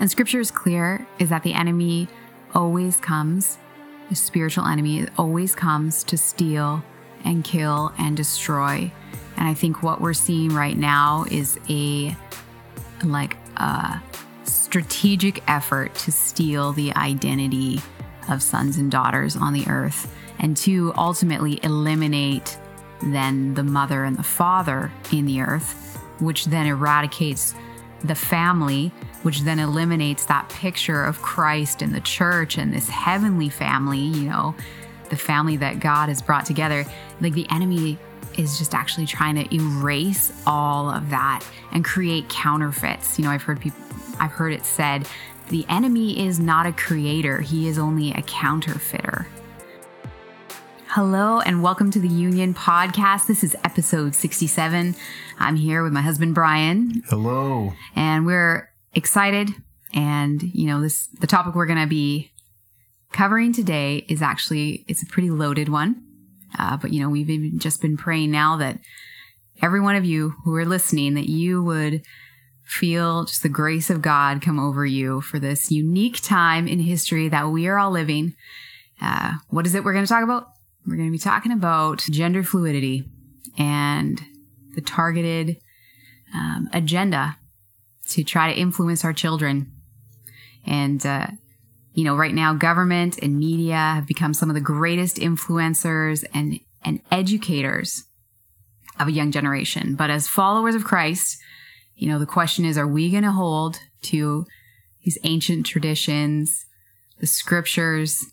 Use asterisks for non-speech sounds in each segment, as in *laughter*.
And scripture is clear is that the enemy always comes, the spiritual enemy always comes to steal and kill and destroy. And I think what we're seeing right now is a like a strategic effort to steal the identity of sons and daughters on the earth and to ultimately eliminate then the mother and the father in the earth, which then eradicates the family, which then eliminates that picture of Christ and the church and this heavenly family, you know, the family that God has brought together. Like the enemy is just actually trying to erase all of that and create counterfeits. You know, I've heard people, I've heard it said, the enemy is not a creator, he is only a counterfeiter. Hello and welcome to the Union Podcast. This is episode 67. I'm here with my husband Bryan. Hello. And we're excited and you know this the topic we're going to be covering today is actually it's a pretty loaded one. Uh, but you know, we've just been praying now that every one of you who are listening that you would feel just the grace of God come over you for this unique time in history that we are all living. Uh, what is it we're going to talk about? We're going to be talking about gender fluidity and the targeted um, agenda to try to influence our children. And, uh, you know, right now, government and media have become some of the greatest influencers and, and educators of a young generation. But as followers of Christ, you know, the question is, are we going to hold to these ancient traditions, the scriptures,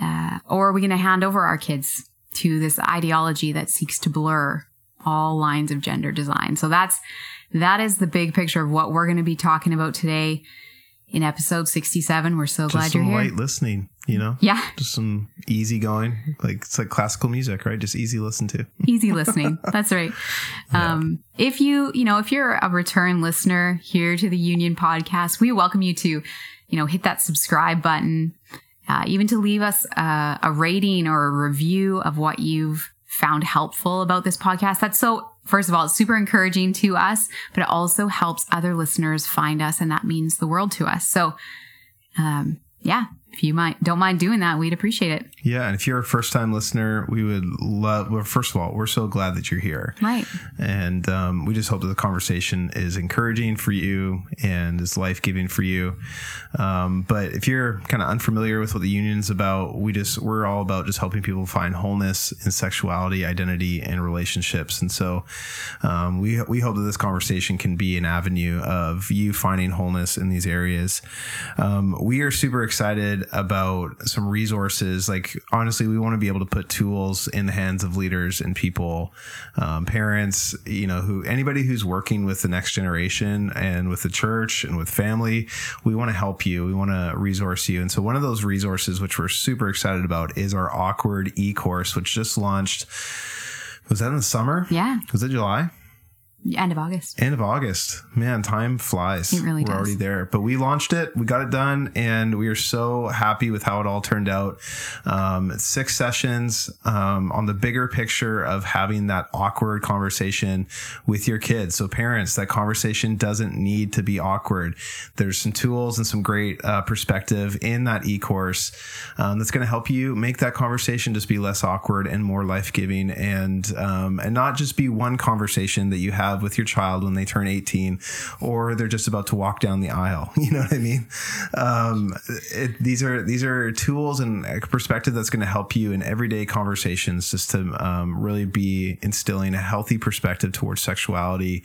uh, or are we going to hand over our kids to this ideology that seeks to blur all lines of gender design? So that's, that is the big picture of what we're going to be talking about today in episode 67. We're so Just glad you're some here. light listening, you know? Yeah. Just some easy going. Like it's like classical music, right? Just easy listen to. *laughs* easy listening. That's right. *laughs* Um, if you, you know, if you're a return listener here to the Union podcast, we welcome you to, you know, hit that subscribe button, uh, even to leave us uh, a rating or a review of what you've found helpful about this podcast. That's so, first of all, it's super encouraging to us, but it also helps other listeners find us, and that means the world to us. So, um, yeah, if you might don't mind doing that, we'd appreciate it. Yeah. And if you're a first time listener, we would love, well, first of all, we're so glad that you're here. Right. And um, we just hope that the conversation is encouraging for you and is life giving for you. Um, but if you're kind of unfamiliar with what the union is about, we just we're all about just helping people find wholeness in sexuality, identity, and relationships. And so um, we we hope that this conversation can be an avenue of you finding wholeness in these areas. Um, we are super excited about some resources. Like honestly, we want to be able to put tools in the hands of leaders and people, um, parents, you know, who anybody who's working with the next generation and with the church and with family. We want to help you. We want to resource you. And so one of those resources, which we're super excited about, is our awkward e course, which just launched. Was that in the summer? Yeah. Was it July? End of August. End of August. Man, time flies. It really We're does. already there. But we launched it, we got it done, and we are so happy with how it all turned out. Um, six sessions um, on the bigger picture of having that awkward conversation with your kids. So, parents, that conversation doesn't need to be awkward. There's some tools and some great uh, perspective in that e course um, that's going to help you make that conversation just be less awkward and more life giving, and um, and not just be one conversation that you have with your child when they turn 18 or they're just about to walk down the aisle. *laughs* You know what I mean? Um, it, these are these are tools and a perspective that's going to help you in everyday conversations, just to um, really be instilling a healthy perspective towards sexuality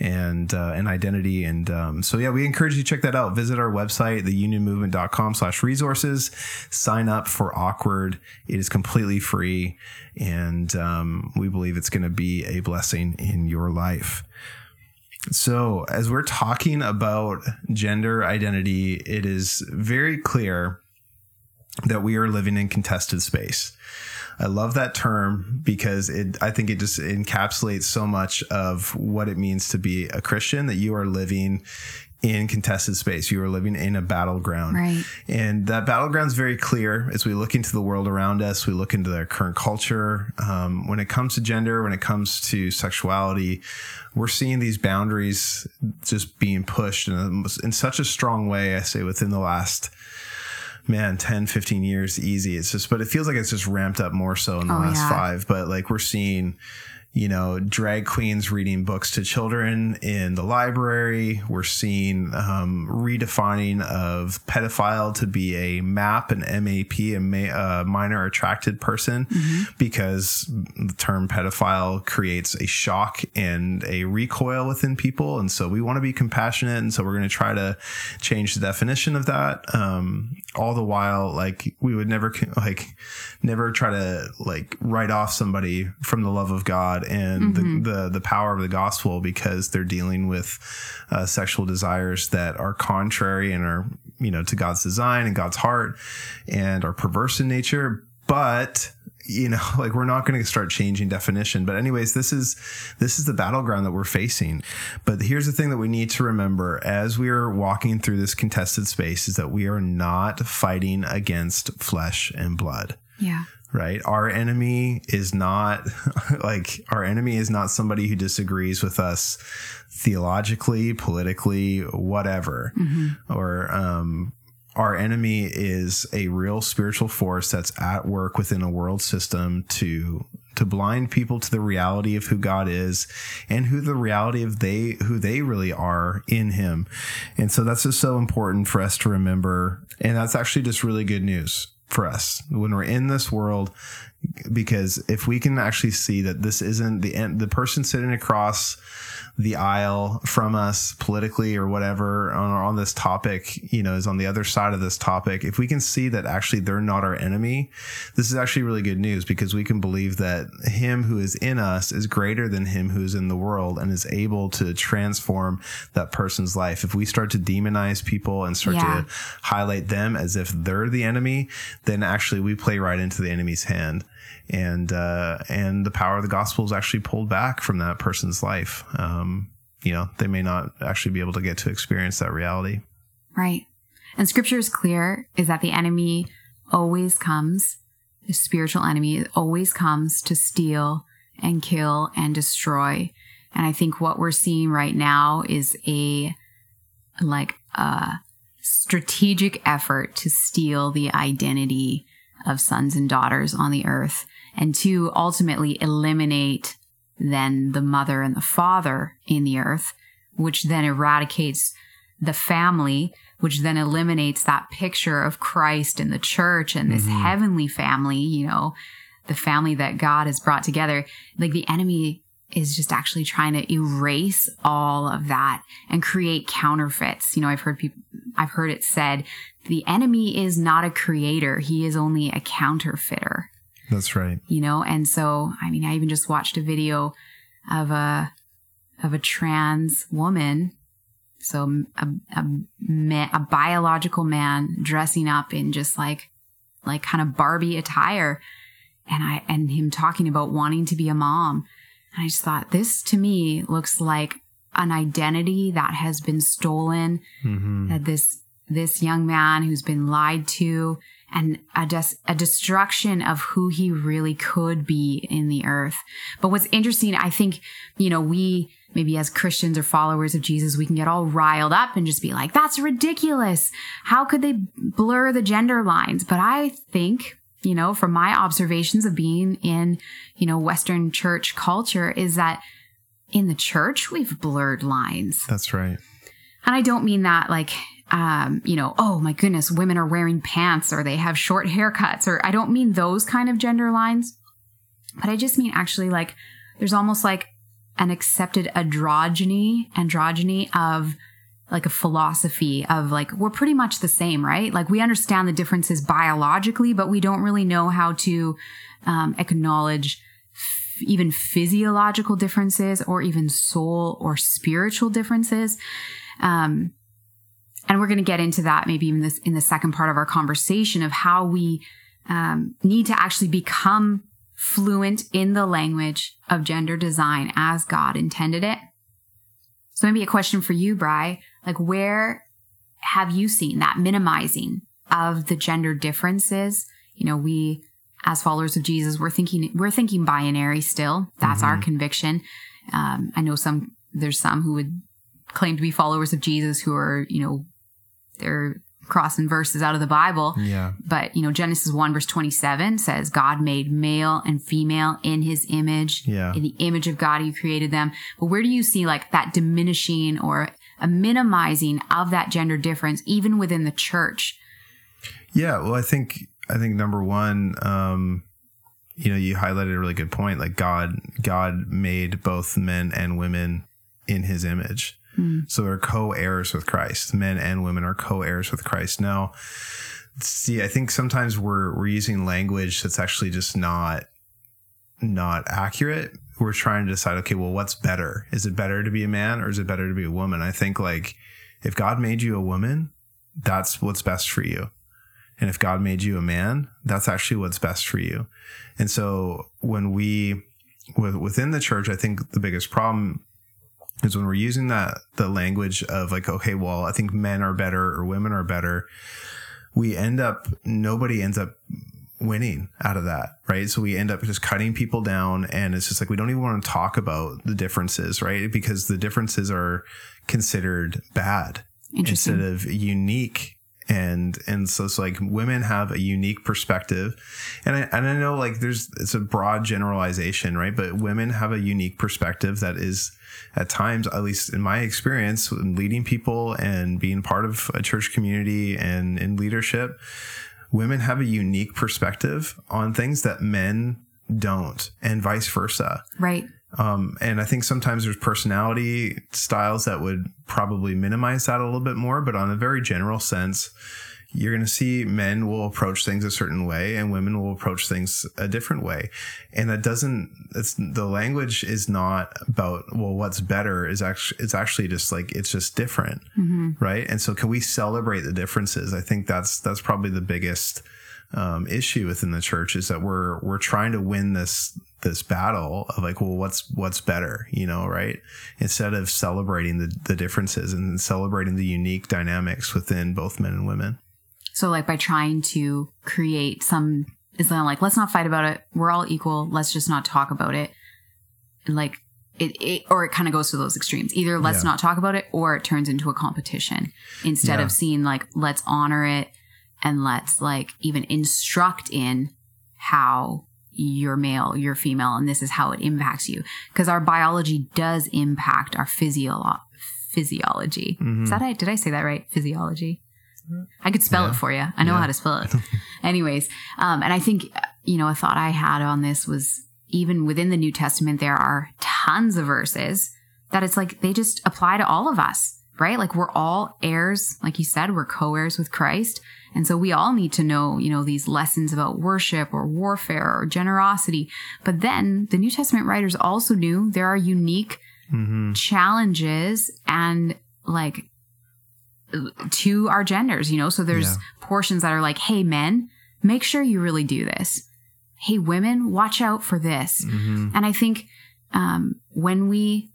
and uh, and identity. And um, so, yeah, we encourage you to check that out. Visit our website, theunionmovement.com/resources. Sign up for Awkward. It is completely free, and um, we believe it's going to be a blessing in your life. So, as we're talking about gender identity, it is very clear that we are living in contested space. I love that term because it I think it just encapsulates so much of what it means to be a Christian that you are living in contested space. You are living in a battleground. Right. And that battleground is very clear as we look into the world around us, we look into their current culture. Um, when it comes to gender, when it comes to sexuality, we're seeing these boundaries just being pushed in, a, in such a strong way, I say, within the last man 10 15 years easy it's just but it feels like it's just ramped up more so in the Oh, last yeah. five but like we're seeing you know drag queens reading books to children in the library. We're seeing um, redefining of pedophile to be a map an map a ma- uh, minor attracted person because the term pedophile creates a shock and a recoil within people. And so we want to be compassionate. And so we're going to try to change the definition of that um, all the while like we would never like never try to like write off somebody from the love of god and the, the the power of the gospel because they're dealing with uh, sexual desires that are contrary and are you know to god's design and god's heart and are perverse in nature. But you know *laughs* like we're not going to start changing definition. But anyways this is this is the battleground that we're facing. But here's the thing that we need to remember as we are walking through this contested space is that we are not fighting against flesh and blood Yeah. right? Our enemy is not *laughs* like our enemy is not somebody who disagrees with us theologically politically whatever. Or um our enemy is a real spiritual force that's at work within a world system to to blind people to the reality of who God is and who the reality of they who they really are in him. And so that's just so important for us to remember. And that's actually just really good news for us when we're in this world because if we can actually see that this isn't the end the person sitting across the aisle from us politically or whatever on, on this topic, you know, is on the other side of this topic. If we can see that actually they're not our enemy, this is actually really good news because we can believe that him who is in us is greater than him who is in the world and is able to transform that person's life. If we start to demonize people and start Yeah. to highlight them as if they're the enemy, then actually we play right into the enemy's hand. And uh, and the power of the gospel is actually pulled back from that person's life. Um, you know, they may not actually be able to get to experience that reality. Right. And scripture is clear is that the enemy always comes, the spiritual enemy always comes to steal and kill and destroy. And I think what we're seeing right now is a like a strategic effort to steal the identity of sons and daughters on the earth and to ultimately eliminate then the mother and the father in the earth, which then eradicates the family, which then eliminates that picture of Christ and the church and this mm-hmm. heavenly family, you know, the family that God has brought together. Like the enemy is just actually trying to erase all of that and create counterfeits. You know, I've heard people, I've heard it said, the enemy is not a creator. He is only a counterfeiter That's right. you know and so i mean i even just watched a video of a of a trans woman so a a, a biological man dressing up in just like like kind of barbie attire and i and him talking about wanting to be a mom and i just thought this to me looks like an identity that has been stolen Mm-hmm. that this this young man who's been lied to and a, des- a destruction of who he really could be in the earth. But what's interesting, I think, you know, we maybe as Christians or followers of Jesus, we can get all riled up and just be like, that's ridiculous. How could they blur the gender lines? But I think, you know, from my observations of being in, you know, Western church culture is that in the church, we've blurred lines. That's right. And I don't mean that like, um, you know, oh my goodness, women are wearing pants or they have short haircuts, or I don't mean those kind of gender lines, but I just mean actually like there's almost like an accepted androgyny, androgyny of like a philosophy of like we're pretty much the same, right? Like we understand the differences biologically, but we don't really know how to um, acknowledge even physiological differences or even soul or spiritual differences. Um, and we're going to get into that maybe even this in the second part of our conversation of how we um, need to actually become fluent in the language of gender design as God intended it. So maybe a question for you, Bry. Like, where have you seen that minimizing of the gender differences? You know, we, as followers of Jesus, we're thinking, we're thinking binary still. That's our conviction. Um, I know some, there's some who would claim to be followers of Jesus who are, you know, they're crossing verses out of the Bible. Yeah. But, you know, Genesis 1 verse 27 says, God made male and female in his image. Yeah. In the image of God, he created them. But where do you see like that diminishing or a minimizing of that gender difference, even within the church? Yeah, well, I think I think number one, um, you know, you highlighted a really good point. Like God, God made both men and women in His image, Mm. so they're co-heirs with Christ. Men and women are co-heirs with Christ. Now, see, I think sometimes we're we're using language that's actually just not not accurate. We're trying to decide, okay, well, what's better? Is it better to be a man or is it better to be a woman? I think like if God made you a woman, that's what's best for you. And if God made you a man, that's actually what's best for you. And so when we, within the church, I think the biggest problem is when we're using that, the language of like, okay, well, I think men are better or women are better. We end up, nobody ends up winning out of that, right? So we end up just cutting people down and it's just like we don't even want to talk about the differences, right? Because the differences are considered bad instead of unique and and so it's like women have a unique perspective. And I, and I know like there's it's a broad generalization right? But women have a unique perspective that is at times at least in my experience in leading people and being part of a church community and in leadership women have a unique perspective on things that men don't and vice versa. Right. Um, and I think sometimes there's personality styles that would probably minimize that a little bit more, but on a very general sense, you're going to see men will approach things a certain way and women will approach things a different way. And that doesn't, it's the language is not about, well, what's better is actually, it's actually just like, it's just different. Right. And so can we celebrate the differences? I think that's, that's probably the biggest, um, issue within the church is that we're we're trying to win this this battle of like well what's what's better you know right instead of celebrating the the differences and celebrating the unique dynamics within both men and women So, like, by trying to create some, it's not like, let's not fight about it. We're all equal. Let's just not talk about it. Like, it, it or it kind of goes to those extremes. Either let's Yeah. not talk about it or it turns into a competition instead Yeah. of seeing, like, let's honor it and let's, like, even instruct in how you're male, you're female, and this is how it impacts you. Because our biology does impact our physio- physiology. Is that it? Did I say that right? Physiology. I could spell Yeah. it for you. I know Yeah. how to spell it. *laughs* Anyways, um, and I think, uh, you know, a thought I had on this was even within the New Testament, there are tons of verses that it's like they just apply to all of us, right? Like we're all heirs, like you said, we're co heirs with Christ. And so we all need to know, you know, these lessons about worship or warfare or generosity. But then the New Testament writers also knew there are unique mm-hmm. challenges and like to our genders, you know? So there's Yeah. portions that are like, hey, men, make sure you really do this. Hey, women, watch out for this. Mm-hmm. And I think um, when we,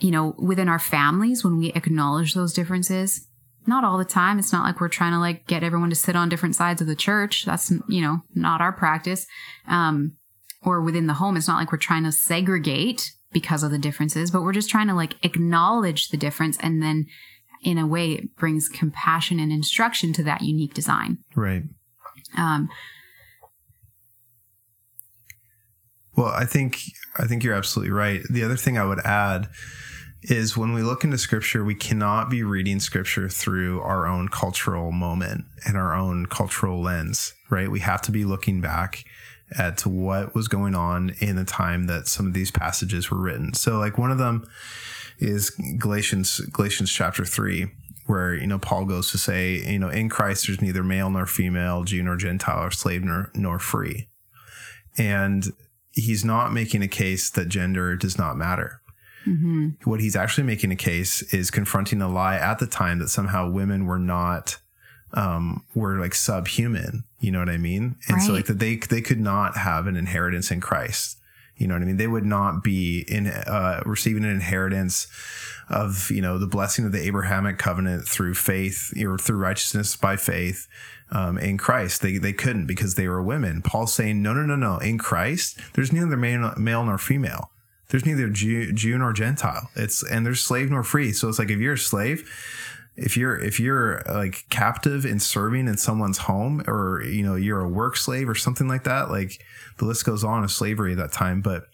you know, within our families, when we acknowledge those differences, not all the time. It's not like we're trying to like get everyone to sit on different sides of the church. That's, you know, not our practice. Um, or within the home, it's not like we're trying to segregate because of the differences, but we're just trying to like acknowledge the difference. And then in a way, it brings compassion and instruction to that unique design. right Um, Well, I think I think you're absolutely right. The other thing I would add is when we look into scripture, we cannot be reading scripture through our own cultural moment and our own cultural lens, right? We have to be looking back at what was going on in the time that some of these passages were written. So like one of them is Galatians Galatians chapter 3 where you know Paul goes to say, you know, in Christ there's neither male nor female, Jew nor Gentile, or slave nor, nor free. And he's not making a case that gender does not matter. Mhm. What he's actually making a case is confronting a lie at the time that somehow women were not um were like subhuman, you know what I mean? And so like that they they could not have an inheritance in Christ. You know what I mean? They would not be in uh, receiving an inheritance of you know the blessing of the Abrahamic covenant through faith or through righteousness by faith um, in Christ. They they couldn't because they were women. Paul's saying no no no no in Christ there's neither male, male nor female. There's neither Jew, Jew nor Gentile. It's and there's slave nor free. So it's like if you're a slave, if you're if you're like captive and serving in someone's home, or you know you're a work slave or something like that, like the list goes on of slavery at that time. But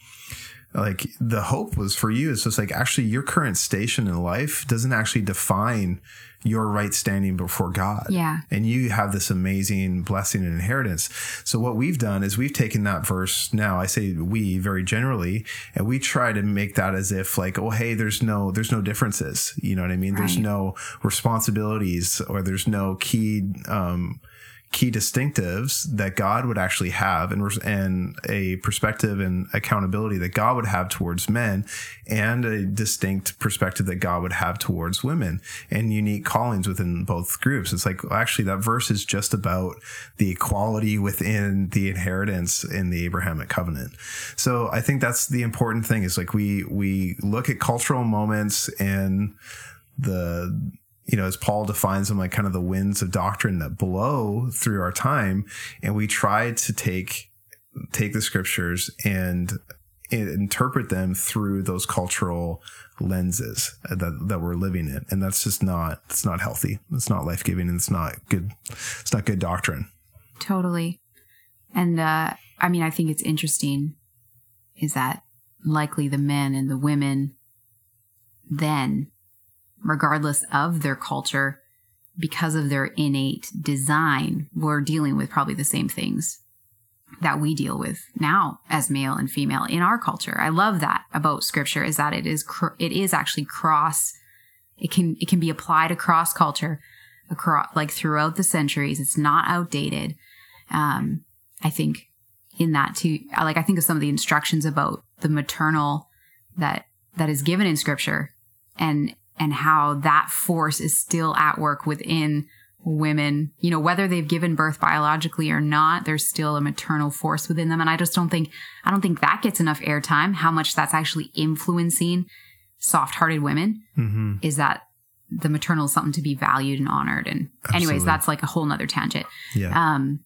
like the hope was for you. It's just like actually your current station in life doesn't actually define your right standing before God. Yeah. And you have this amazing blessing and inheritance. So what we've done is we've taken that verse now, I say we very generally, and we try to make that as if like, oh hey, there's no there's no differences. You know what I mean? Right. There's no responsibilities or there's no key um key distinctives that God would actually have and, and a perspective and accountability that God would have towards men and a distinct perspective that God would have towards women and unique callings within both groups. It's like, actually, that verse is just about the equality within the inheritance in the Abrahamic covenant. So I think that's the important thing is like we, we look at cultural moments and the you know, as Paul defines them, like kind of the winds of doctrine that blow through our time, and we try to take take the scriptures and interpret them through those cultural lenses that that we're living in, and that's just not it's not healthy. It's not life giving, and it's not good. It's not good doctrine. Totally, and uh, I mean, I think it's interesting is that likely the men and the women then regardless of their culture, because of their innate design, were dealing with probably the same things that we deal with now as male and female in our culture. I love that about scripture is that it is cr- it is actually cross it can it can be applied across culture across like throughout the centuries. It's not outdated. Um I think in that too like I think of some of the instructions about the maternal that that is given in scripture and and how that force is still at work within women. You know, whether they've given birth biologically or not, there's still a maternal force within them. And I just don't think, I don't think that gets enough airtime, how much that's actually influencing soft hearted women mm-hmm. is that the maternal is something to be valued and honored. And Absolutely. anyways, that's like a whole nother tangent. Yeah. Um,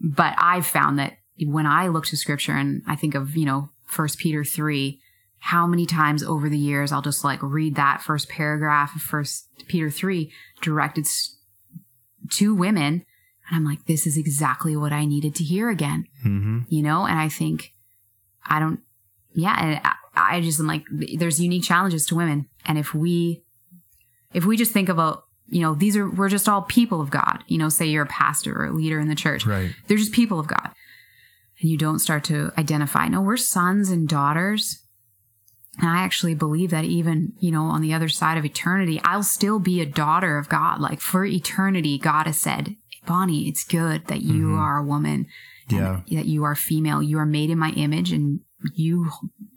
but I've found that when I look to scripture and I think of, you know, first Peter three, how many times over the years I'll just like read that first paragraph of First Peter three directed to women, and I'm like, this is exactly what I needed to hear again. Mm-hmm. You know, and I think I don't, yeah, and I, I just am like, there's unique challenges to women, and if we, if we just think about you know, these are, we're just all people of God. You know, say you're a pastor or a leader in the church. Right. They're just people of God. And you don't start to identify, no, we're sons and daughters and I actually believe that even, you know, on the other side of eternity, I'll still be a daughter of God. Like for eternity, God has said, Bonnie, it's good that you mm-hmm. are a woman. Yeah. That you are female. You are made in my image and you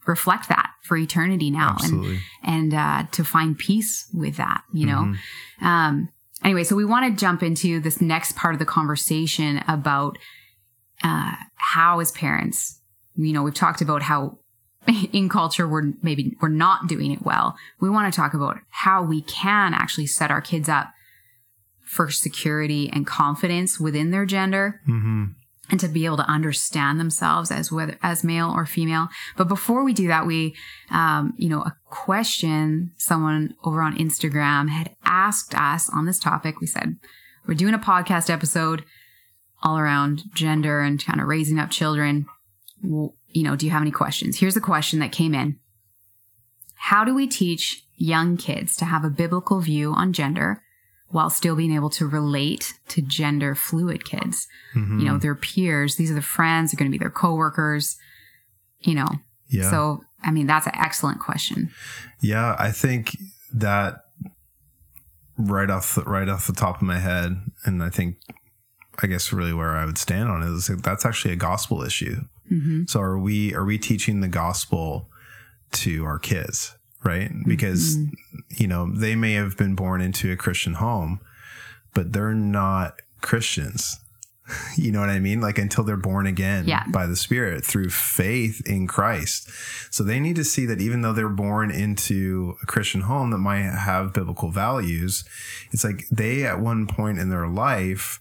reflect that for eternity now. Absolutely. And, and, uh, to find peace with that, you know? Mm-hmm. Um, anyway, so we want to jump into this next part of the conversation about, uh, how as parents, you know, we've talked about how *laughs* in culture we're maybe we're not doing it well. We want to talk about how we can actually set our kids up for security and confidence within their gender. Mm-hmm. And to be able to understand themselves as whether as male or female. But before we do that, we, um, you know, a question someone over on Instagram had asked us on this topic. We said we're doing a podcast episode all around gender and kind of raising up children you know, do you have any questions? Here's a question that came in. How do we teach young kids to have a biblical view on gender while still being able to relate to gender fluid kids? Mm-hmm. You know, their peers, these are the friends, they're going to be their coworkers, you know. Yeah. So, I mean, that's an excellent question. Yeah, I think that right off the, right off the top of my head, and I think I guess really where I would stand on it is that's actually a gospel issue. Mm-hmm. So are we are we teaching the gospel to our kids, right? Because mm-hmm. you know, they may have been born into a Christian home, but they're not Christians. *laughs* You know what I mean? Like until they're born again Yeah. by the Spirit through faith in Christ. So they need to see that even though they're born into a Christian home that might have biblical values, it's like they at one point in their life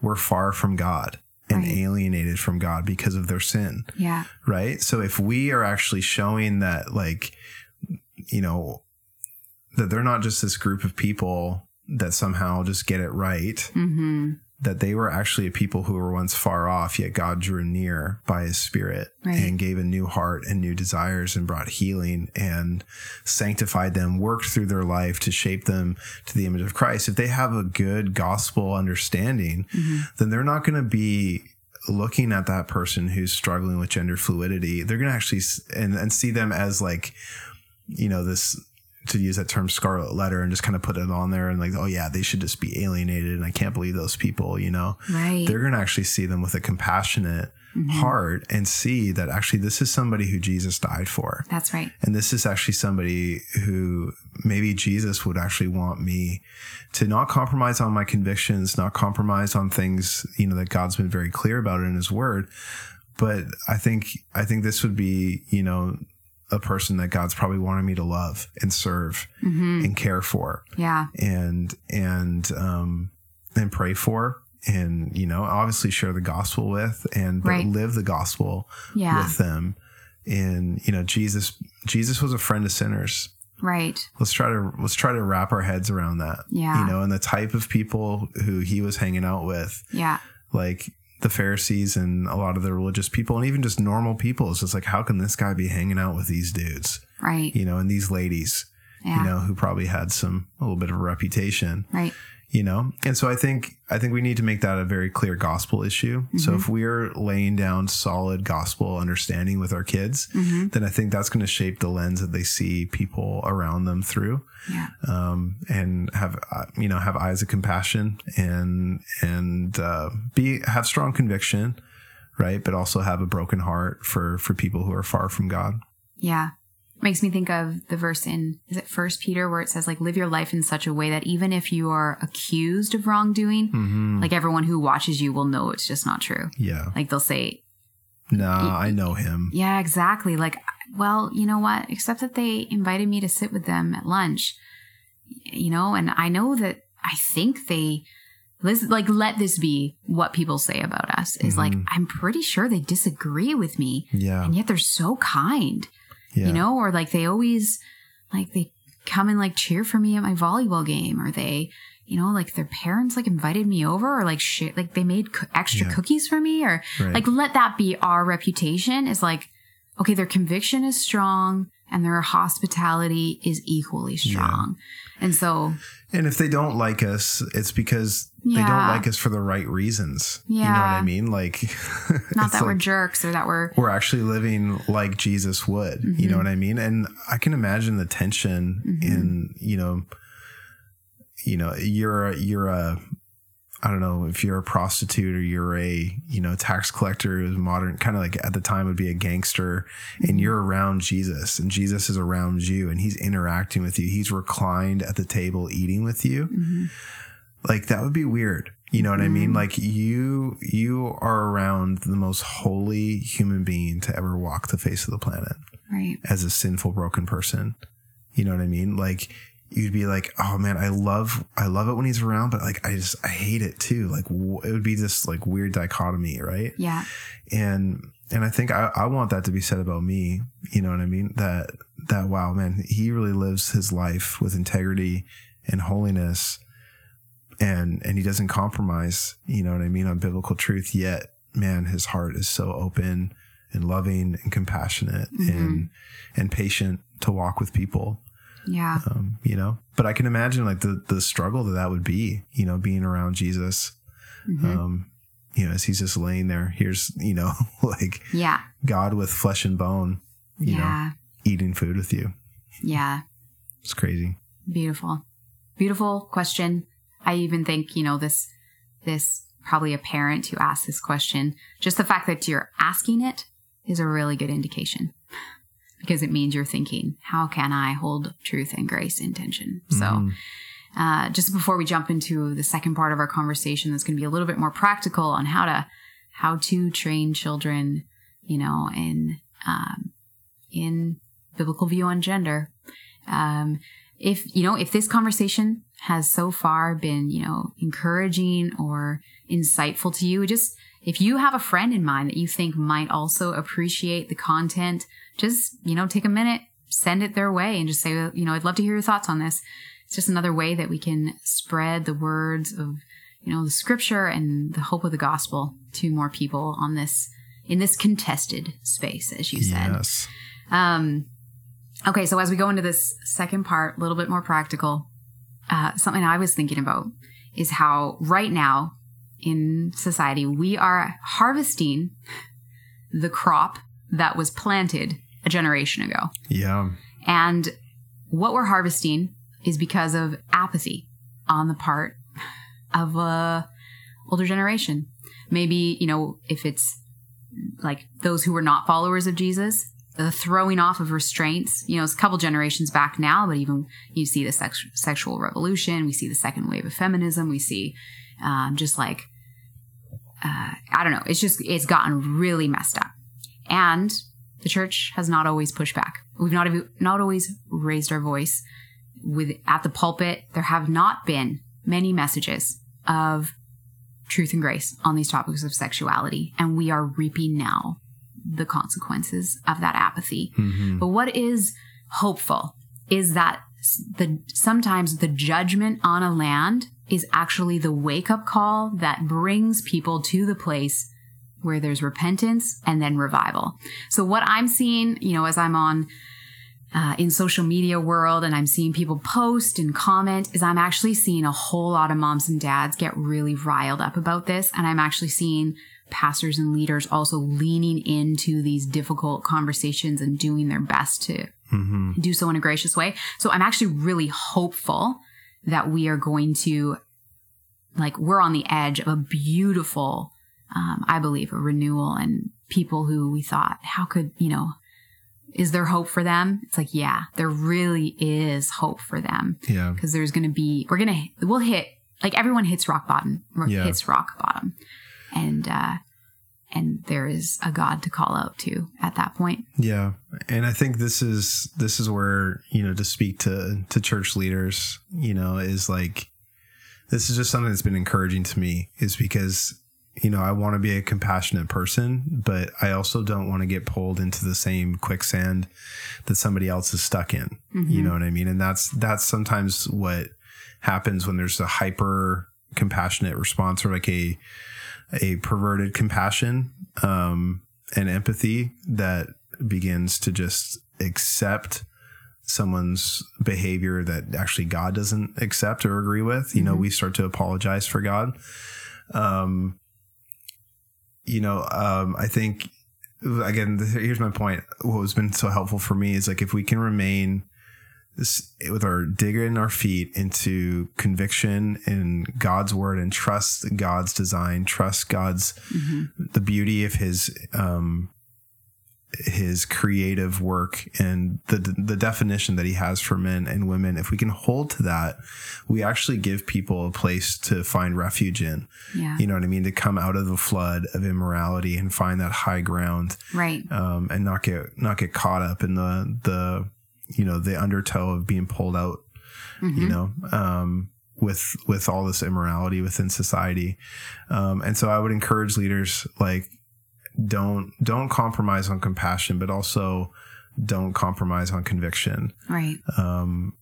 were far from God and Right. alienated from God because of their sin Yeah. right? So if we are actually showing that, like, you know, that they're not just this group of people that somehow just get it right, Mm-hmm. That they were actually a people who were once far off, yet God drew near by his spirit Right. and gave a new heart and new desires and brought healing and sanctified them, worked through their life to shape them to the image of Christ. If they have a good gospel understanding, mm-hmm. then they're not going to be looking at that person who's struggling with gender fluidity. They're going to actually and, and see them as like, you know, this to use that term scarlet letter and just kind of put it on there and like, oh yeah, they should just be alienated. And I can't believe those people, you know, Right. they're going to actually see them with a compassionate mm-hmm. heart and see that actually this is somebody who Jesus died for. That's right. And this is actually somebody who maybe Jesus would actually want me to not compromise on my convictions, not compromise on things, you know, that God's been very clear about in his word. But I think, I think this would be, you know, a person that God's probably wanted me to love and serve Mm-hmm. and care for Yeah. and, and, um, and pray for and, you know, obviously share the gospel with and, but Right. live the gospel Yeah. with them. And you know, Jesus Jesus was a friend of sinners. Right. Let's try to let's try to wrap our heads around that. Yeah. You know, and the type of people who he was hanging out with, Yeah. like the Pharisees and a lot of the religious people and even just normal people. It's just like, how can this guy be hanging out with these dudes? Right. You know, and these ladies, Yeah. you know, who probably had some a little bit of a reputation Right. You know and so i think i think we need to make that a very clear gospel issue so Mm-hmm. if we're laying down solid gospel understanding with our kids Mm-hmm. then i think that's going to shape the lens that they see people around them through Yeah. um, and have uh, you know have eyes of compassion and and uh, be have strong conviction right but also have a broken heart for for people who are far from god Yeah. Makes me think of the verse in is it first Peter where it says like live your life in such a way that even if you are accused of wrongdoing, hmm like everyone who watches you will know it's just not true. yeah Like they'll say, nah i know him Yeah, exactly. Like, well, you know what? Except that they invited me to sit with them at lunch, you know, and I know that I think they, this, like, let this be what people say about us is like, Mhm. I'm pretty sure they disagree with me, yeah and yet they're so kind, yeah you know, or like they always, like, they come and like cheer for me at my volleyball game, or they, you know, like their parents like invited me over, or like shit, like they made co- extra Yeah. cookies for me, or Right. like let that be our reputation is like okay their conviction is strong and their hospitality is equally strong and so And if they don't like us, it's because they don't like us for the right reasons. Yeah. You know what I mean? Like, *laughs* not that we're jerks or that we're we're actually living like Jesus would. You Mm-hmm. know what I mean? And I can imagine the tension Mhm. in, you know, you know, you're a, you're a, I don't know if you're a prostitute or you're a, you know, tax collector who's modern, kind of like at the time would be a gangster and you're around Jesus and Jesus is around you and he's interacting with you. He's reclined at the table eating with you. Mhm. Like that would be weird. You know what I mean? Mhm. Like you, you are around the most holy human being to ever walk the face of the planet right as a sinful, broken person. You know what I mean? Like you'd be like, oh man, I love, I love it when he's around, but like I just, I hate it too. Like w- it would be this like weird dichotomy, right? yeah And and I think I, I want that to be said about me. You know what I mean? That that wow, man, he really lives his life with integrity and holiness, and and he doesn't compromise. You know what I mean on biblical truth. Yet, man, his heart is so open and loving and compassionate Mhm. and and patient to walk with people yeah. Um, you know but i can imagine like the the struggle that that would be you know being around jesus. Mhm. um you know as he's just laying there here's you know *laughs* like yeah. God with flesh and bone you know yeah. eating food with you. Yeah. It's crazy. Beautiful. Beautiful question. I even think you know this this probably a parent who asked this question. Just the fact that you're asking it is a really good indication because it means you're thinking how can i hold truth and grace in tension so Mhm. uh, just before we jump into the second part of our conversation, that's going to be a little bit more practical on how to how to train children, you know, in um, in biblical view on gender. Um, if you know if this conversation has so far been you know encouraging or insightful to you, just if you have a friend in mind that you think might also appreciate the content, just you know take a minute, send it their way, and just say you know I'd love to hear your thoughts on this. It's just another way that we can spread the words of you know the scripture and the hope of the gospel to more people on this in this contested space, as you said. Yes. Um, okay, so as we go into this second part, a little bit more practical, uh, something I was thinking about is how right now in society we are harvesting the crop that was planted a generation ago. Yeah. And what we're harvesting is because of apathy on the part of a older generation. Maybe, you know, if it's like those who were not followers of Jesus, the throwing off of restraints, you know, it's a couple generations back now, but even you see the sex- sexual revolution, we see the second wave of feminism, we see um, just like, uh, I don't know, it's just, it's gotten really messed up. And the church has not always pushed back. We've not, not always raised our voice with at the pulpit. There have not been many messages of truth and grace on these topics of sexuality. And we are reaping now the consequences of that apathy. Mm-hmm. But what is hopeful is that the sometimes the judgment on a land is actually the wake up call that brings people to the place where there's repentance and then revival. So what I'm seeing, you know, as I'm on uh, in social media world and I'm seeing people post and comment is I'm actually seeing a whole lot of moms and dads get really riled up about this. And I'm actually seeing pastors and leaders also leaning into these difficult conversations and doing their best to Mm-hmm. do so in a gracious way. So I'm actually really hopeful that we are going to, like, we're on the edge of a beautiful, um, I believe, a renewal and people who we thought, how could, you know, is there hope for them? It's like, yeah, there really is hope for them Yeah. because there's going to be, we're going to, we'll hit, like everyone hits rock bottom, Yeah. hits rock bottom. And, uh, and there is a God to call out to at that point. Yeah. And I think this is this is where, you know, to speak to to church leaders, you know, is like this is just something that's been encouraging to me is because you know, I want to be a compassionate person, but I also don't want to get pulled into the same quicksand that somebody else is stuck in. You know what I mean? And that's that's sometimes what happens when there's a hyper compassionate response or like a a perverted compassion um, and empathy that begins to just accept someone's behavior that actually God doesn't accept or agree with. You know, we start to apologize for God. Um, you know, um, I think again, here's my point. What has been so helpful for me is like if we can remain this with our digging our feet into conviction in God's word and trust God's design, trust God's the beauty of His um, His creative work and the the definition that He has for men and women. If we can hold to that, we actually give people a place to find refuge in. Yeah. You know what I mean? To come out of the flood of immorality and find that high ground Right. um, and not get not get caught up in the the you know the undertow of being pulled out you know um, with with all this immorality within society um, and so i would encourage leaders like don't don't compromise on compassion but also don't compromise on conviction Right. um,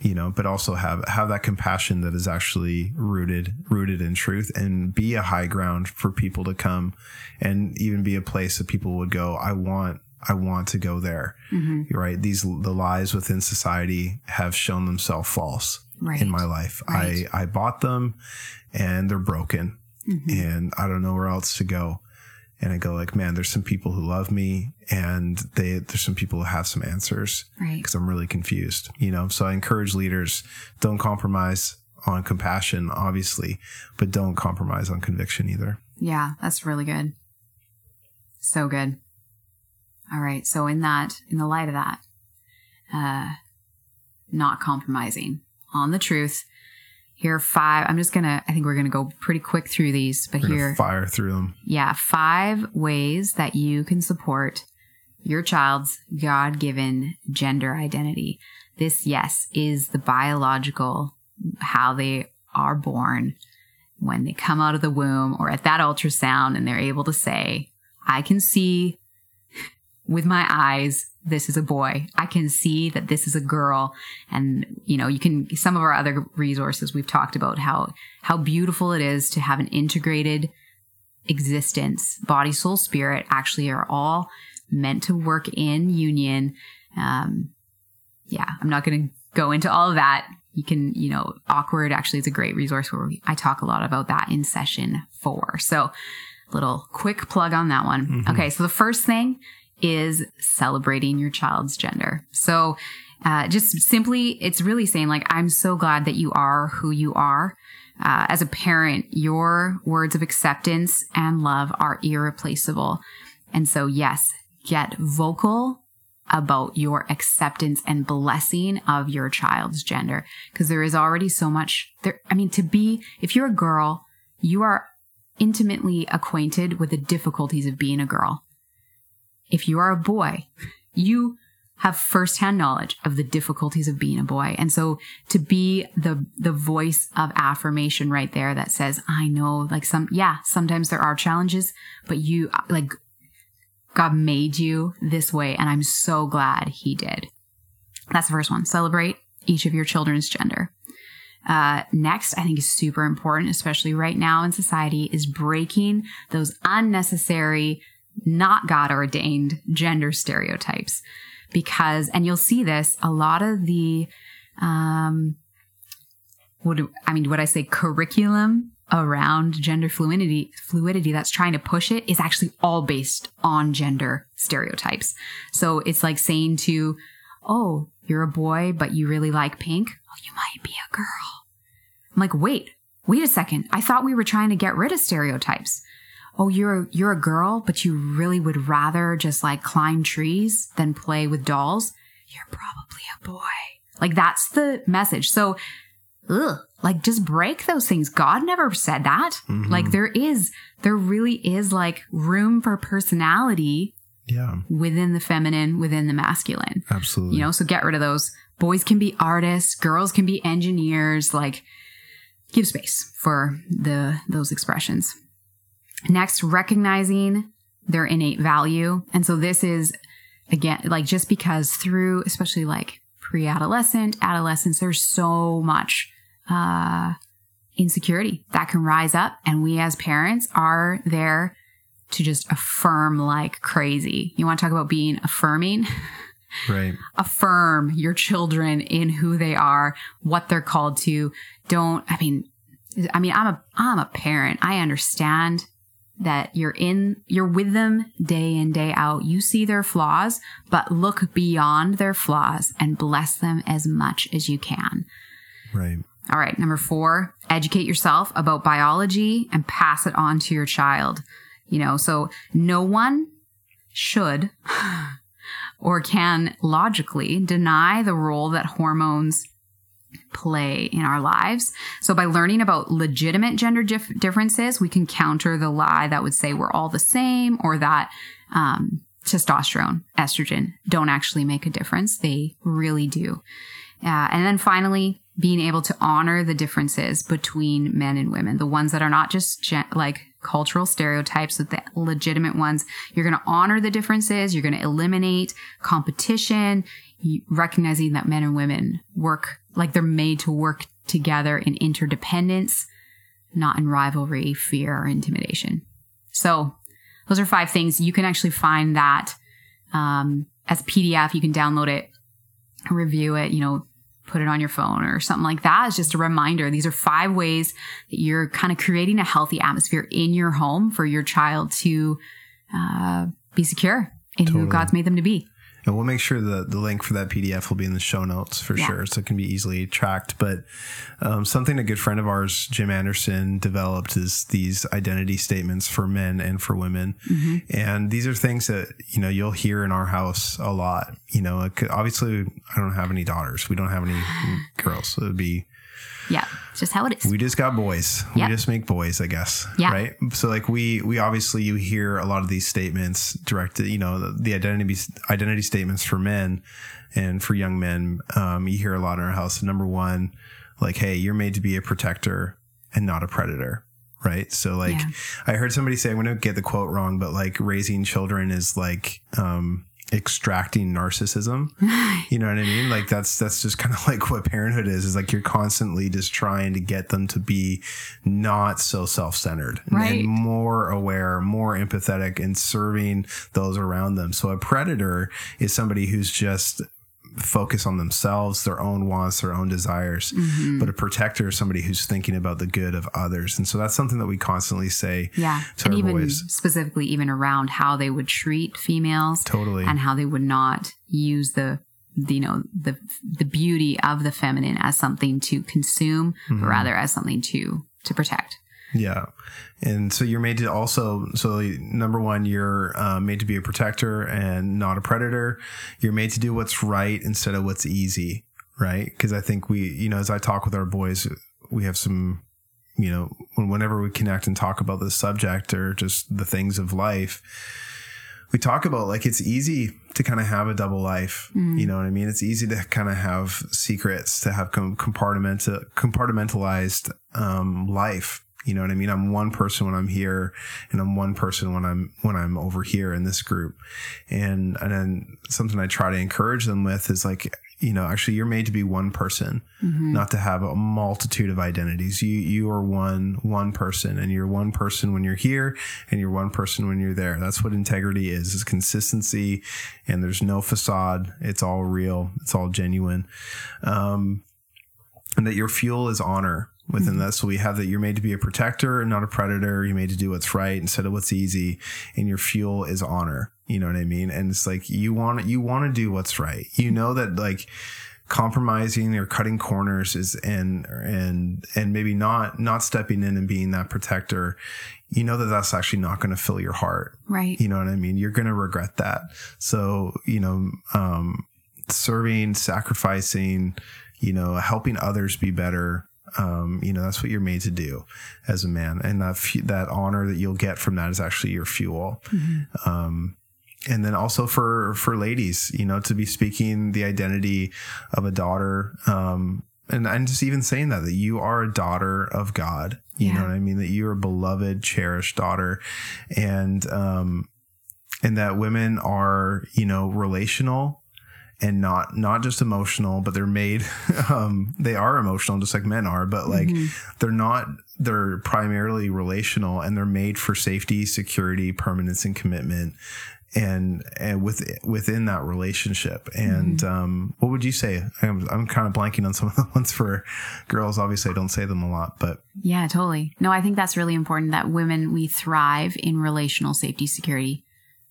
you know, but also have have that compassion that is actually rooted rooted in truth, and be a high ground for people to come, and even be a place that people would go. I want I want to go there. Mm-hmm. Right? These the lies within society have shown themselves false Right. in my life. Right. I I bought them, and they're broken, Mhm. and I don't know where else to go. And I go like, man, there's some people who love me, and they there's some people who have some answers Right. because I'm really confused, you know. So I encourage leaders don't compromise on compassion, obviously, but don't compromise on conviction either. Yeah, that's really good. So good. All right. So in that, in the light of that, uh, not compromising on the truth, here are five. I'm just gonna. I think we're gonna go pretty quick through these, but We're here, fire through them. yeah, five ways that you can support your child's God given gender identity. This, yes, is the biological, how they are born when they come out of the womb or at that ultrasound and they're able to say, I can see with my eyes, this is a boy. I can see that this is a girl. And, you know, you can, some of our other resources we've talked about how, how beautiful it is to have an integrated existence, body, soul, spirit actually are all meant to work in union. Um, yeah, I'm not going to go into all of that. You can, you know, awkward actually is a great resource where we, I talk a lot about that in session four. So, little quick plug on that one. Okay, so the first thing is celebrating your child's gender. So, uh, just simply, it's really saying like, I'm so glad that you are who you are. Uh, as a parent, your words of acceptance and love are irreplaceable. And so, yes, get vocal about your acceptance and blessing of your child's gender because there is already so much there. I mean, to be, if you're a girl, you are intimately acquainted with the difficulties of being a girl. If you are a boy, you have firsthand knowledge of the difficulties of being a boy. And so to be the the voice of affirmation right there that says, I know like some yeah, sometimes there are challenges, but you like God made you this way and I'm so glad he did. That's the first one. Celebrate each of your children's gender. Uh, next, I think is super important, especially right now in society, is breaking those unnecessary, not God ordained gender stereotypes. Because, and you'll see this, a lot of the, um, what do, I mean, what I say, curriculum around gender fluidity, fluidity that's trying to push it is actually all based on gender stereotypes. So it's like saying to, oh, you're a boy, but you really like pink. Oh, you might be a girl. I'm like, wait, wait a second. I thought we were trying to get rid of stereotypes. Oh, you're a, you're a girl, but you really would rather just like climb trees than play with dolls. You're probably a boy. Like that's the message. So, ugh, like just break those things. God never said that. Mm-hmm. Like there is, there really is like room for personality Yeah, within the feminine, within the masculine absolutely. you know so get rid of those boys can be artists girls can be engineers like give space for the those expressions next recognizing their innate value and so this is again like just because through especially like pre-adolescent adolescence there's so much uh insecurity that can rise up and we as parents are there to just affirm like crazy you want to talk about being affirming right. *laughs* affirm your children in who they are, what they're called to. Don't, I mean, I mean, I'm a, I'm a parent. I understand that you're in, you're with them day in, day out. You see their flaws, but look beyond their flaws and bless them as much as you can. Right. All right. Number four, educate yourself about biology and pass it on to your child. You know, so no one should *laughs* or can logically deny the role that hormones play in our lives. So by learning about legitimate gender dif- differences, we can counter the lie that would say we're all the same or that um, testosterone, estrogen don't actually make a difference. They really do. Uh, and then finally, being able to honor the differences between men and women, the ones that are not just gen- like cultural stereotypes, but the legitimate ones. You're going to honor the differences. You're going to eliminate competition, recognizing that men and women work like they're made to work together in interdependence, not in rivalry, fear, or intimidation. So those are five things. You can actually find that um, as a PDF. You can download it, review it, you know, put it on your phone or something like that. It's just a reminder. These are five ways that you're kind of creating a healthy atmosphere in your home for your child to uh, be secure in who God's made them to be. And we'll make sure the, the link for that PDF will be in the show notes for Yeah. sure, so it can be easily tracked. But um, something a good friend of ours, Jim Anderson, developed is these identity statements for men and for women. Mm-hmm. And these are things that, you know, you'll hear in our house a lot. You know, it could, obviously, I don't have any daughters. We don't have any *sighs* girls. So it would be Yeah, it's just how it is. We just got boys. Yeah. We just make boys, I guess. Yeah. Right. So like we we obviously you hear a lot of these statements directed, you know, the, the identity identity statements for men and for young men. Um, you hear a lot in our house. Number one, like, hey, you're made to be a protector and not a predator. Right. So like Yeah. I heard somebody say, I'm gonna get the quote wrong, but like raising children is like um extracting narcissism. You know what I mean? Like that's that's just kind of *laughs* like what parenthood is. Is like you're constantly just trying to get them to be not so self-centered Right. and more aware, more empathetic, and serving those around them. So a predator is somebody who's just focused on themselves, their own wants, their own desires. Mm-hmm. But a protector is somebody who's thinking about the good of others. And so that's something that we constantly say. yeah, to and our even boys. specifically, even around how they would treat females Totally. and how they would not use the, the you know the the beauty of the feminine as something to consume, Mm-hmm. but rather as something to to protect. Yeah. And so you're made to also, so number one, you're uh, made to be a protector and not a predator. You're made to do what's right instead of what's easy, right? Because I think we, you know, as I talk with our boys, we have some, you know, whenever we connect and talk about this subject or just the things of life, we talk about like it's easy to kind of have a double life. You know what I mean? It's easy to kind of have secrets, to have com- compartmental, compartmentalized um, life. You know what I mean? I'm one person when I'm here, and I'm one person when I'm when I'm over here in this group. And and then something I try to encourage them with is like, you know, actually you're made to be one person, not to have a multitude of identities. You you are one one person, and you're one person when you're here, and you're one person when you're there. That's what integrity is: is consistency, and there's no facade. It's all real. It's all genuine. Um, and that your fuel is honor within that. So we have that you're made to be a protector and not a predator. You're made to do what's right instead of what's easy. And your fuel is honor. You know what I mean? And it's like you want you want to do what's right. You know that like compromising or cutting corners is and and and maybe not not stepping in and being that protector you know that that's actually not going to fill your heart Right. you know what I mean? You're going to regret that. So, you know, um, serving, sacrificing, you know, helping others be better. Um, you know, that's what you're made to do as a man. And that, that honor that you'll get from that is actually your fuel. Um, and then also for, for ladies, you know, to be speaking the identity of a daughter, um, and, and just even saying that, that you are a daughter of God, you Yeah. know what I mean? That you're a beloved, cherished daughter. And, um, and that women are, you know, relational and not, not just emotional, but they're made, *laughs* um, they are emotional just like men are, but like they're not, they're primarily relational and they're made for safety, security, permanence, and commitment. And, and with, within that relationship. And, um, what would you say? I'm, I'm kind of blanking on some of the *laughs* ones for girls. Obviously I don't say them a lot, but Yeah, totally. No, I think that's really important that women we thrive in relational safety, security,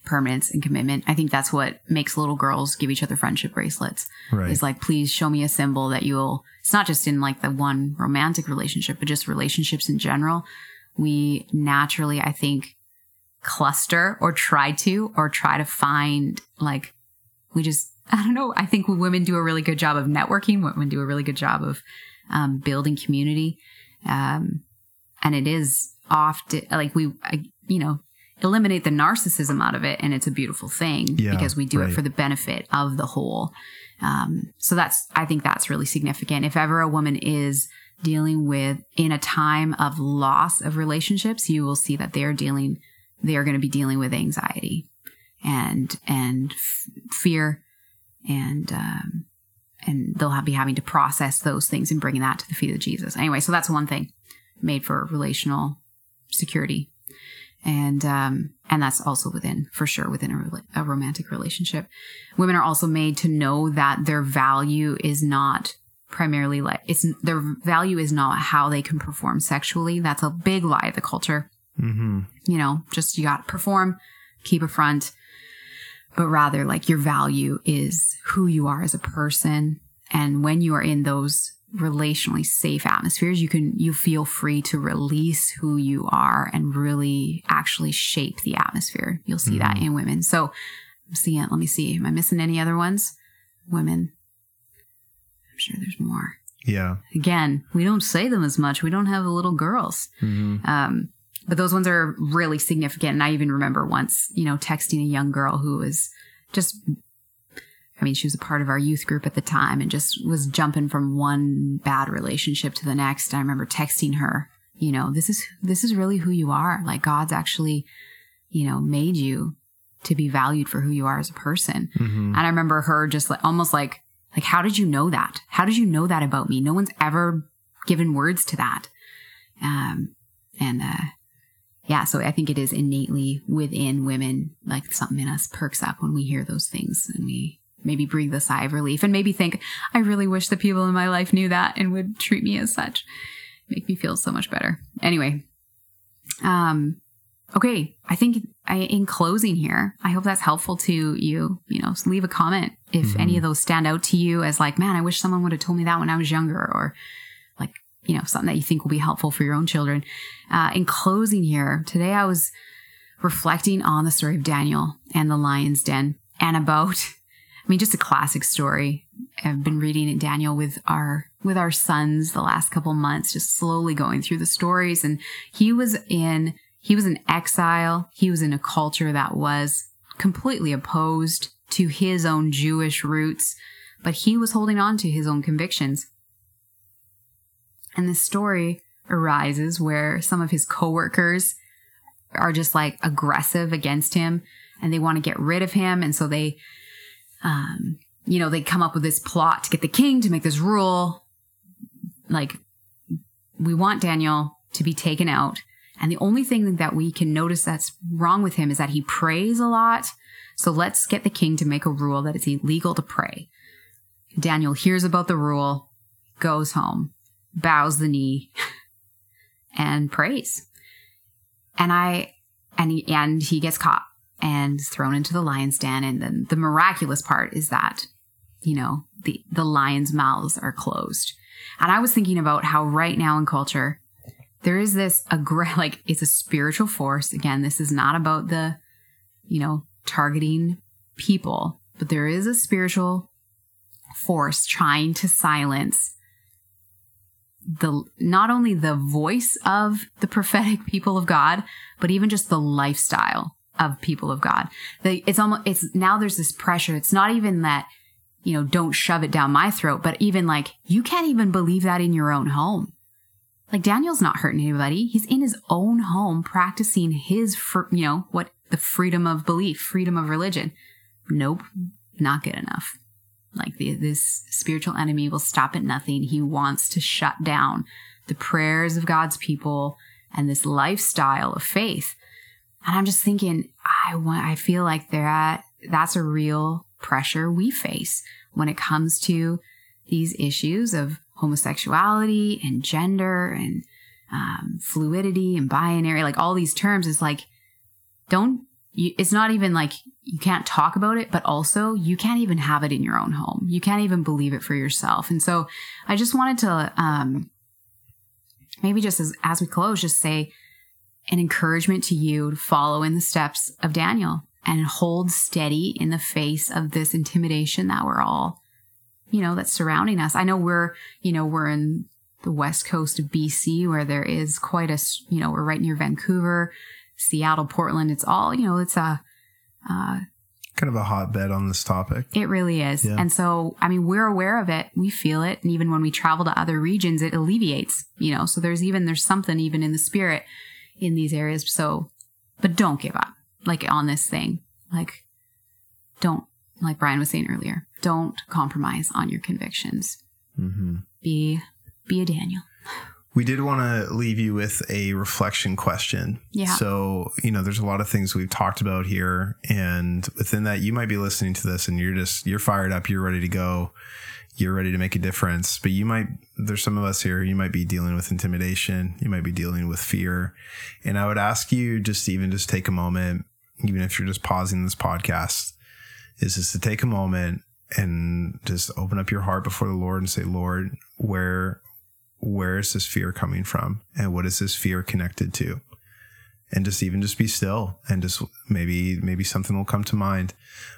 permanence, and commitment. I think that's what makes little girls give each other friendship bracelets. Right. Is like, please show me a symbol that you'll. It's not just in like the one romantic relationship, but just relationships in general. We naturally, I think, cluster or try to or try to find like we just I don't know. I think women do a really good job of networking. Women do a really good job of um, building community, um, and it is often like we, I, you know, eliminate the narcissism out of it, and it's a beautiful thing Yeah, because we do right. it for the benefit of the whole. Um, so that's I think that's really significant. If ever a woman is dealing with in a time of loss of relationships, you will see that they are dealing they are going to be dealing with anxiety and and f- fear and um, and they'll have, be having to process those things and bringing that to the feet of Jesus. Anyway, so that's one thing made for relational security, and um, and that's also within for sure within a, a romantic relationship. Women are also made to know that their value is not primarily like it's their value is not how they can perform sexually. That's a big lie of the culture mm-hmm. you know, just you got to perform, keep a front, but rather like your value is who you are as a person. And when you are in those relationally safe atmospheres, you can, you feel free to release who you are and really actually shape the atmosphere. You'll see that in women. So I'm seeing, let me see. Am I missing any other ones? Women. I'm sure there's more. Yeah. Again, we don't say them as much. We don't have the little girls. Mm-hmm. Um, but those ones are really significant. And I even remember once, you know, texting a young girl who was just, I mean, she was a part of our youth group at the time and just was jumping from one bad relationship to the next. I remember texting her, you know, this is, this is really who you are. Like God's actually, you know, made you to be valued for who you are as a person. Mm-hmm. And I remember her just like almost like, like, how did you know that? How did you know that about me? No one's ever given words to that. Um, and, uh, yeah, so I think it is innately within women, like something in us perks up when we hear those things and we maybe breathe a sigh of relief and maybe think, I really wish the people in my life knew that and would treat me as such. Make me feel so much better. Anyway, um, okay, I think I, in closing here, I hope that's helpful to you. You know, leave a comment if Mhm. any of those stand out to you as like, man, I wish someone would have told me that when I was younger, or like, you know, something that you think will be helpful for your own children. Uh, in closing here, today I was reflecting on the story of Daniel and the lion's den and about, I mean, just a classic story. I've been reading in Daniel with our, with our sons the last couple months, just slowly going through the stories. And he was in, he was in exile. He was in a culture that was completely opposed to his own Jewish roots, but he was holding on to his own convictions. And this story arises where some of his coworkers are just like aggressive against him and they want to get rid of him. And so they, um, you know, they come up with this plot to get the king to make this rule. Like, we want Daniel to be taken out. And the only thing that we can notice that's wrong with him is that he prays a lot. So let's get the king to make a rule that it's illegal to pray. Daniel hears about the rule, goes home, bows the knee, *laughs* and prays. And I, and he, and he gets caught and thrown into the lion's den. And then the miraculous part is that, you know, the, the lion's mouths are closed. And I was thinking about how right now in culture, there is this aggr- *laughs* like it's a spiritual force. Again, this is not about the, you know, targeting people, but there is a spiritual force trying to silence the not only the voice of the prophetic *laughs* people of God, but even just the lifestyle of people of God. It's almost it's now there's this pressure. It's not even that you know don't shove it down my throat, but even like you can't even believe that in your own home. Like Daniel's not hurting anybody. He's in his own home practicing his, you know, what the freedom of belief, freedom of religion. Nope, not good enough. Like the, this spiritual enemy will stop at nothing. He wants to shut down the prayers of God's people and this lifestyle of faith. And I'm just thinking, I want, I feel like they're at, that's a real pressure we face when it comes to these issues of homosexuality and gender and um, fluidity and binary, like all these terms. Is like, don't, you, it's not even like you can't talk about it, but also you can't even have it in your own home. You can't even believe it for yourself. And so I just wanted to, um, maybe just as, as we close, just say an encouragement to you to follow in the steps of Daniel and hold steady in the face of this intimidation that we're all, you know, that's surrounding us. I know we're, you know, we're in the west coast of BC where there is quite a, you know, we're right near Vancouver, Seattle, Portland. It's all, you know, it's a, uh, Kind of a hotbed on this topic. it really is. Yeah. And so, I mean, we're aware of it. We feel it. And even when we travel to other regions, it alleviates, you know, so there's even, there's something even in the spirit in these areas. So, but don't give up like on this thing. Like, don't, like Bryan was saying earlier, don't compromise on your convictions. Mm-hmm. Be, be a Daniel. We did want to leave you with a reflection question. Yeah. So, you know, there's a lot of things we've talked about here. And within that, you might be listening to this and you're just, you're fired up, you're ready to go, you're ready to make a difference. But you might, there's some of us here, you might be dealing with intimidation, you might be dealing with fear. And I would ask you just even just take a moment, even if you're just pausing this podcast, is just to take a moment and just open up your heart before the Lord and say, Lord, where where is this fear coming from and what is this fear connected to and just even just be still and just maybe maybe something will come to mind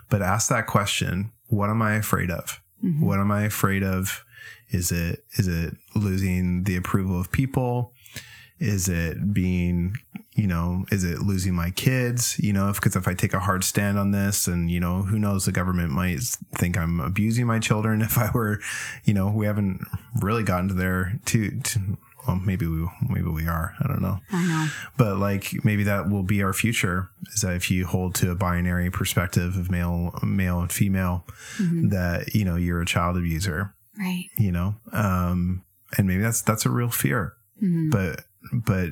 but ask that question what am i afraid of Mhm. What am I afraid of? Is it is it losing the approval of people? Is it being, you know, is it losing my kids? You know, because if, I take a hard stand on this, and you know, who knows, the government might think I'm abusing my children. If I were, you know, we haven't really gotten to there to well, maybe we maybe we are. I don't know I know. but like maybe that will be our future is that if you hold to a binary perspective of male male and female Mhm. that you know you're a child abuser Right. you know um and maybe that's that's a real fear Mhm. but but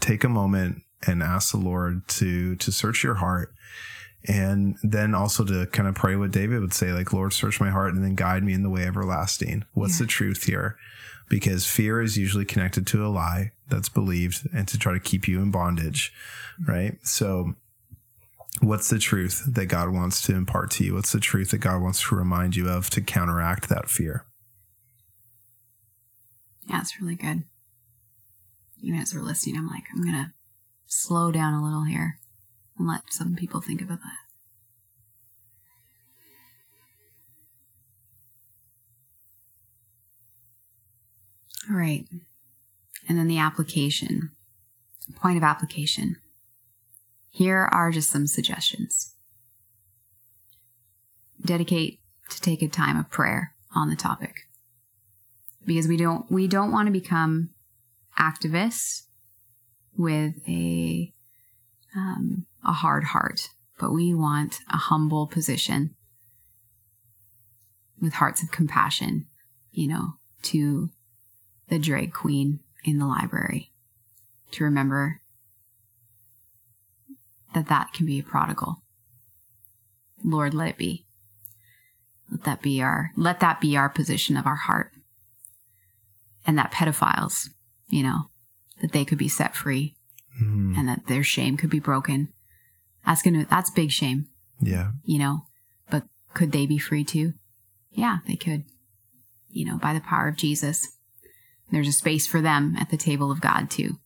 take a moment and ask the lord to to search your heart and then also to kind of pray what david would say like lord search my heart and then guide me in the way everlasting. What's Yeah. the truth here? Because fear is usually connected to a lie that's believed and to try to keep you in bondage mm. right? So what's the truth that god wants to impart to you? What's the truth that god wants to remind you of to counteract that fear? Yeah, it's really good. Even as we're listening, I'm like, I'm gonna slow down a little here and let some people think about that. All right. And then the application, point of application. Here are just some suggestions. Dedicate to take a time of prayer on the topic because we don't we don't want to become activists with a um, a hard heart, but we want a humble position with hearts of compassion, you know, to the drag queen in the library to remember that that can be a prodigal. Lord, let it be. Let that be our let that be our position of our heart and that pedophiles, you know, that they could be set free Mhm. and that their shame could be broken. That's gonna that's big shame, yeah you know. But could they be free too? Yeah, they could. You know, by the power of Jesus. There's a space for them at the table of God too.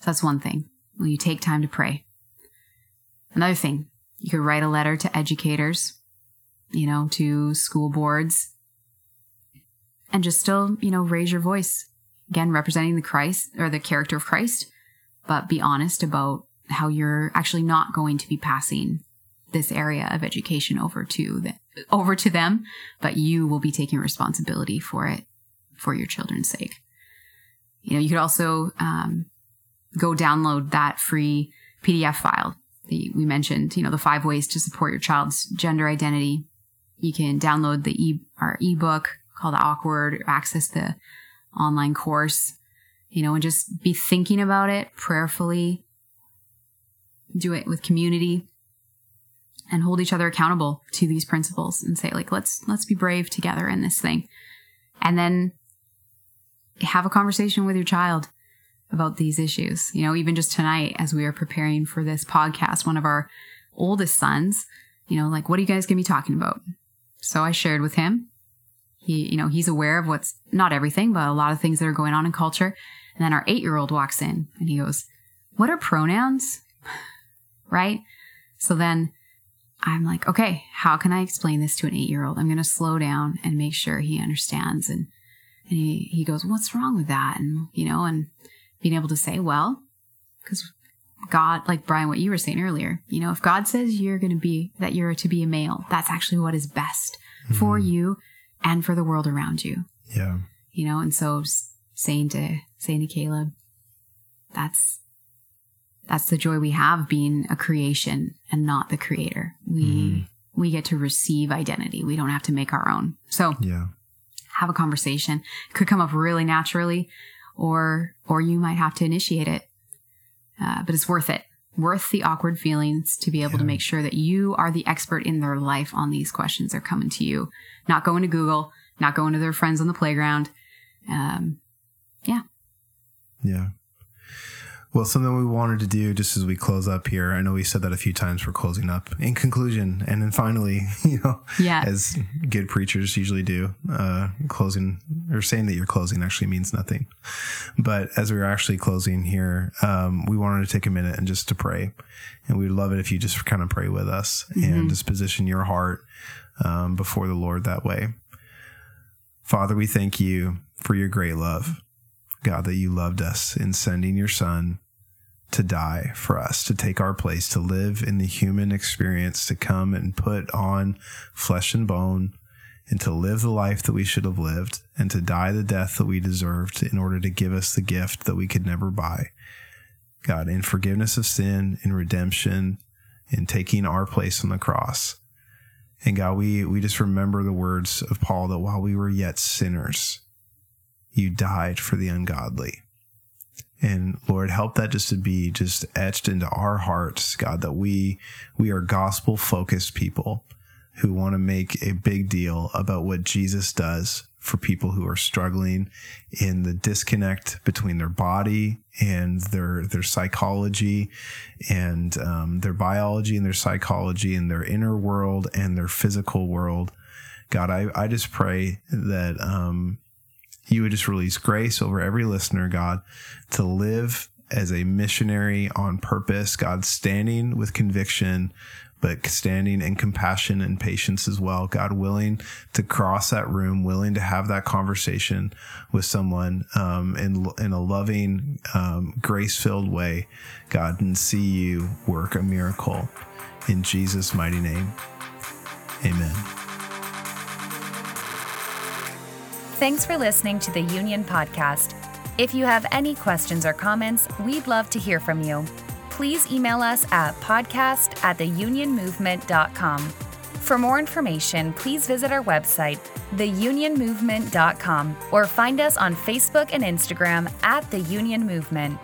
So that's one thing. Will you take time to pray? Another thing, you could write a letter to educators, you know, to school boards, and just still, you know, raise your voice. Again, representing the Christ or the character of Christ, but be honest about how you're actually not going to be passing this area of education over to the, over to them, but you will be taking responsibility for it for your children's sake. You know, you could also um, go download that free PDF file that we mentioned. You know, the five ways to support your child's gender identity. You can download the e our ebook called Awkward, or access the online course. You know, and just be thinking about it prayerfully. Do it with community and hold each other accountable to these principles and say like let's let's be brave together in this thing. And then have a conversation with your child about these issues. You know even just tonight as we are preparing for this podcast one of our oldest sons you know like what are you guys going to be talking about? So i shared with him. He you know he's aware of what's not everything but a lot of things that are going on in culture. And then our 8-year-old walks in and he goes what are pronouns right so then I'm like, okay, how can I explain this to an eight year old? I'm going to slow down and make sure he understands. And, and he, he goes, what's wrong with that? And, you know, and being able to say, well, because God, like Bryan, what you were saying earlier, you know, if God says you're going to be, that you're to be a male, that's actually what is best for mm-hmm. you and for the world around you, yeah you know? And so saying to, saying to Caleb, that's, that's the joy we have being a creation and not the creator. We Mhm. we get to receive identity. We don't have to make our own. So yeah have a conversation. It could come up really naturally, or or you might have to initiate it. Uh, but it's worth it. Worth the awkward feelings to be able to make sure that you are the expert in their life on these questions. They're coming to you, not going to Google, not going to their friends on the playground. Um, yeah. Yeah. Well, something we wanted to do just as we close up here, I know we said that a few times for closing up. In conclusion, and then finally, *laughs* you know, yeah, as good preachers usually do, uh, closing or saying that you're closing actually means nothing. But as we are actually closing here, um, we wanted to take a minute and just to pray. And we'd love it if you just kind of pray with us and Mhm. just position your heart um, before the Lord that way. Father, we thank you for your great love. God, that you loved us in sending your son to die for us, to take our place, to live in the human experience, to come and put on flesh and bone, and to live the life that we should have lived, and to die the death that we deserved in order to give us the gift that we could never buy. God, in forgiveness of sin, in redemption, in taking our place on the cross. And God, we, we just remember the words of Paul that while we were yet sinners, you died for the ungodly. And Lord, help that just to be just etched into our hearts, God, that we we are gospel focused people who want to make a big deal about what Jesus does for people who are struggling in the disconnect between their body and their their psychology and um, their biology and their psychology and their inner world and their physical world. God, I, I just pray that um, you would just release grace over every listener, God, to live as a missionary on purpose, God, standing with conviction, but standing in compassion and patience as well. God, willing to cross that room, willing to have that conversation with someone um, in, in a loving, um, grace filled way, God, and see you work a miracle. In Jesus' mighty name, amen. Thanks for listening to the Union Podcast. If you have any questions or comments, we'd love to hear from you. Please email us at podcast at theunionmovement.com. For more information, please visit our website, theunionmovement.com, or find us on Facebook and Instagram at The Union Movement.